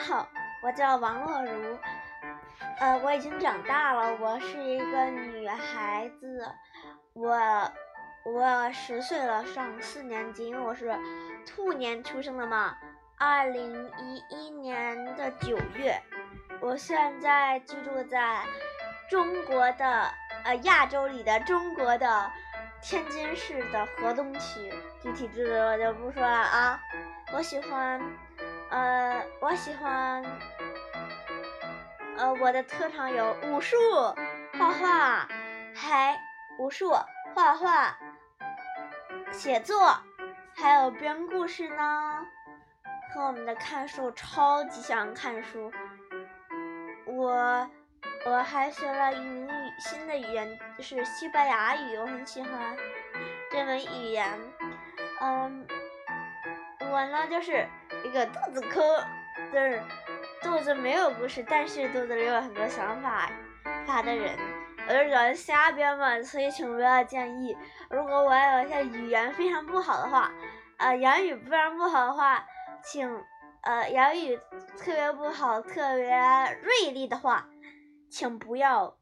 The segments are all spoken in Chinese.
好，我叫王洛如，呃，我已经长大了，我是一个女孩子，我我十岁了，上四年级，因为我是兔年出生的嘛，二零一一年的九月，我现在居住在中国的呃亚洲里的中国的天津市的河东区，具体住址我就不说了啊，我喜欢。呃，我喜欢，呃，我的特长有武术、画画，还武术、画画、写作，还有编故事呢。和我们的看书，超级喜欢看书。我我还学了一门语新的语言，就是西班牙语，我很喜欢这门语言。嗯，我呢就是。一个肚子空，就是肚子没有故事，但是肚子里有很多想法法的人。我就喜欢瞎编嘛，所以请不要建议。如果我有一些语言非常不好的话，呃，言语非常不好的话，请呃，言语特别不好、特别锐利的话，请不要，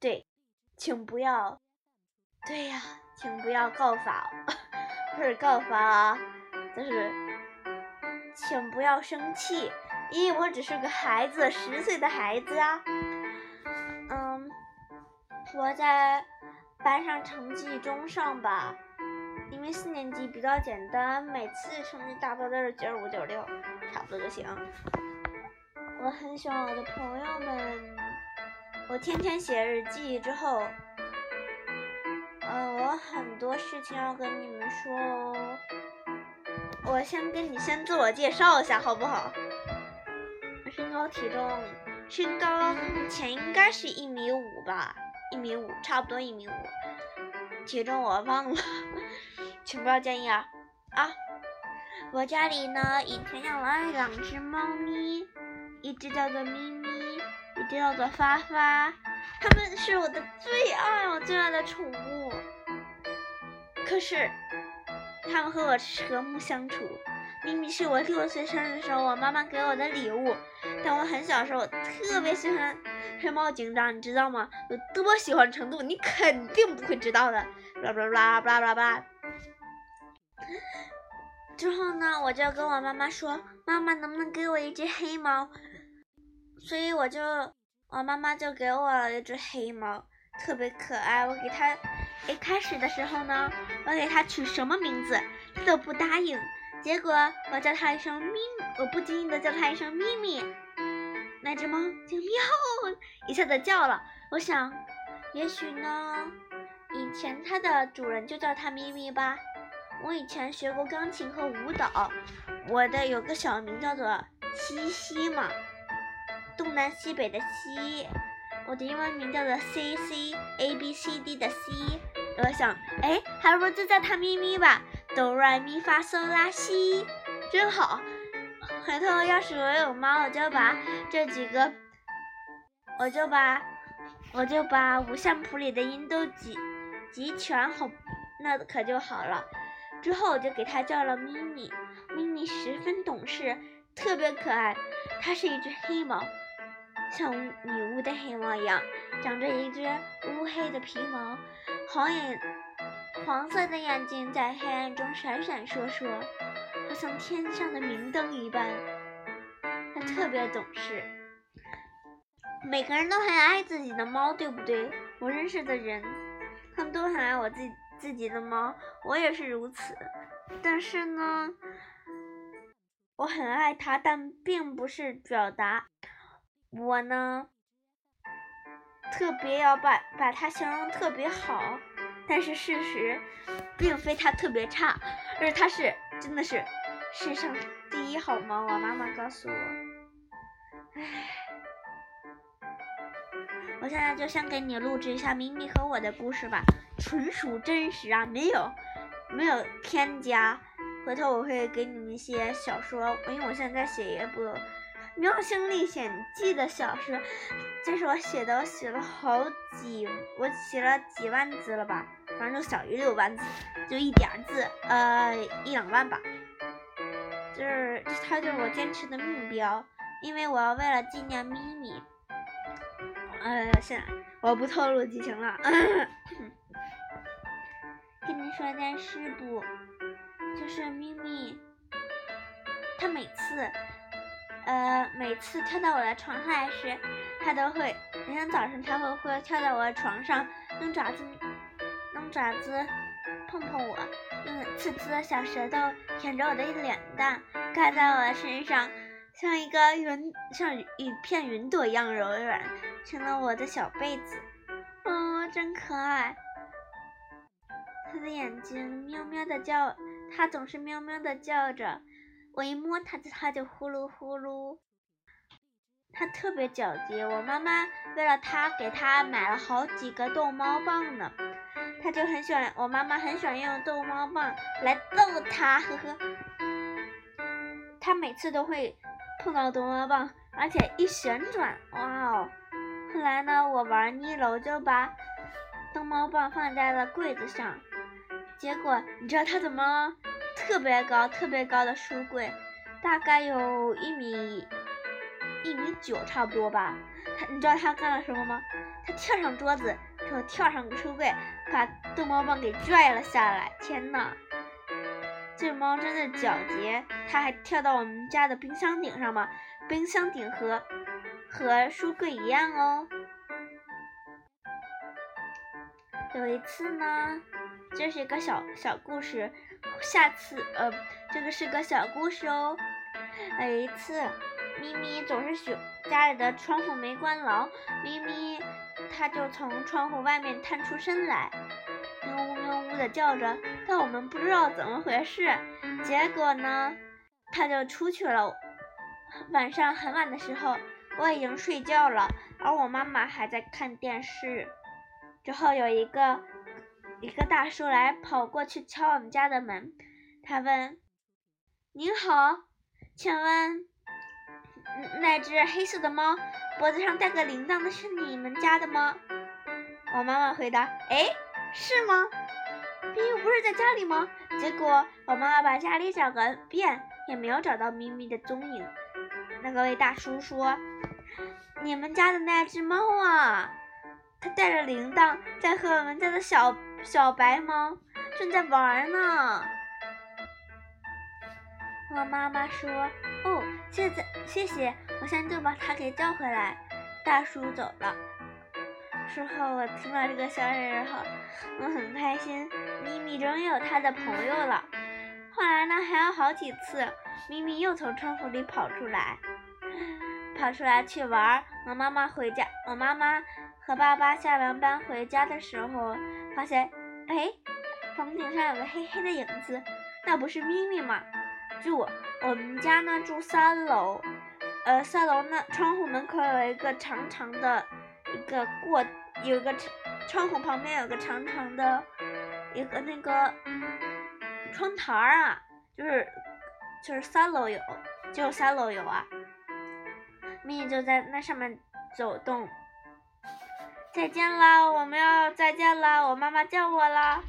对，请不要，对呀，请不要告发，不是告发啊，就是。请不要生气，因为我只是个孩子，十岁的孩子啊。嗯，我在班上成绩中上吧，因为四年级比较简单，每次成绩大多都是九五九六，差不多就行。我很喜欢我的朋友们，我天天写日记之后，嗯，我很多事情要跟你们说哦。我先跟你先自我介绍一下，好不好？身高体重，身高目前应该是一米五吧，一米五，差不多一米五。体重我忘了，请不要介意啊啊！我家里呢，以前养了两只猫咪，一只叫做咪咪，一只叫做发发，它们是我的最爱，我最爱的宠物。可是。他们和我和睦相处。咪咪是我六岁生日的时候，我妈妈给我的礼物。但我很小时候特别喜欢黑猫警长，你知道吗？有多喜欢程度，你肯定不会知道的。啦啦啦啦啦啦。之后呢，我就跟我妈妈说：“妈妈，能不能给我一只黑猫？”所以我就，我妈妈就给我了一只黑猫，特别可爱。我给它。一开始的时候呢，我给它取什么名字，它都不答应。结果我叫它一声咪，我不经意的叫它一声咪咪，那只猫就喵一下子叫了。我想，也许呢，以前它的主人就叫它咪咪吧。我以前学过钢琴和舞蹈，我的有个小名叫做西西嘛，东南西北的西。我的英文名叫做 C C A B C D 的 C，我想，哎，还不如就叫它咪咪吧，哆来咪发嗦拉西，真好。回头要是我有猫，我就把这几个，我就把，我就把五线谱里的音都集集全，好，那可就好了。之后我就给它叫了咪咪，咪咪十分懂事，特别可爱，它是一只黑猫。像女巫的黑猫一样，长着一只乌黑的皮毛，黄眼、黄色的眼睛在黑暗中闪闪烁烁，好像天上的明灯一般。它特别懂事。每个人都很爱自己的猫，对不对？我认识的人，他们都很爱我自自己的猫，我也是如此。但是呢，我很爱它，但并不是表达。我呢，特别要把把它形容特别好，但是事实并非它特别差，而它是真的是世上第一好猫。我妈妈告诉我，唉，我现在就先给你录制一下咪咪和我的故事吧，纯属真实啊，没有没有添加。回头我会给你们一些小说，因为我现在写一部。《喵星历险记》的小说，这是我写的，我写了好几，我写了几万字了吧，反正就小于六万字，就一点字，呃，一两万吧。就是它就是我坚持的目标，因为我要为了纪念咪咪。呃，现在我不透露剧情了。跟你说件事不，就是咪咪，它每次，呃，每次跳到我的床上来时，它都会，每天早上它会会跳到我的床上，用爪子，用爪子碰碰我，用刺刺的小舌头舔着我的脸蛋，盖在我的身上，像一个云，像一片云朵一样柔软，成了我的小被子。哦，真可爱。他的眼睛喵喵的叫，他总是喵喵的叫着。我一摸它，它就呼噜呼噜。它特别狡黠，我妈妈为了它给它买了好几个逗猫棒呢。它就很喜欢，我妈妈很喜欢用逗猫棒来逗它，呵呵。它每次都会碰到逗猫棒，而且一旋转，哇哦！后来呢，我玩腻了，我就把逗猫棒放在了柜子上。结果你知道它怎么了？特别高、特别高的书柜，大概有一米一米九差不多吧。他，你知道他干了什么吗？他跳上桌子，之后跳上书柜，把逗猫棒给拽了下来。天呐，这猫真的狡黠！它还跳到我们家的冰箱顶上嘛？冰箱顶和和书柜一样哦。有一次呢。这是一个小小故事，下次呃，这个是个小故事哦。有一次，咪咪总是喜家里的窗户没关牢，咪咪它就从窗户外面探出身来，喵呜喵呜的叫着，但我们不知道怎么回事。结果呢，它就出去了。晚上很晚的时候，我已经睡觉了，而我妈妈还在看电视。之后有一个。一个大叔来跑过去敲我们家的门，他问：“您好，请问那只黑色的猫脖子上戴个铃铛的是你们家的吗？”我妈妈回答：“哎，是吗？咪咪不是在家里吗？”结果我妈妈把家里找个遍，也没有找到咪咪的踪影。那个位大叔说：“你们家的那只猫啊，它带着铃铛在和我们家的小……”小白猫正在玩呢。我妈妈说：“哦，现在谢谢，我现在就把他给叫回来。”大叔走了。事后我听了这个消息之后，我很开心，咪咪终于有他的朋友了。后来呢，还有好几次，咪咪又从窗户里跑出来，跑出来去玩。我妈妈回家，我妈妈和爸爸下完班回家的时候。发现，哎，房顶上有个黑黑的影子，那不是咪咪吗？住我们家呢，住三楼，呃，三楼那窗户门口有一个长长的，一个过，有个窗户旁边有个长长的，一个那个窗台儿啊，就是就是三楼有，就三楼有啊，咪咪就在那上面走动。再见啦，我们要再见啦，我妈妈叫我啦。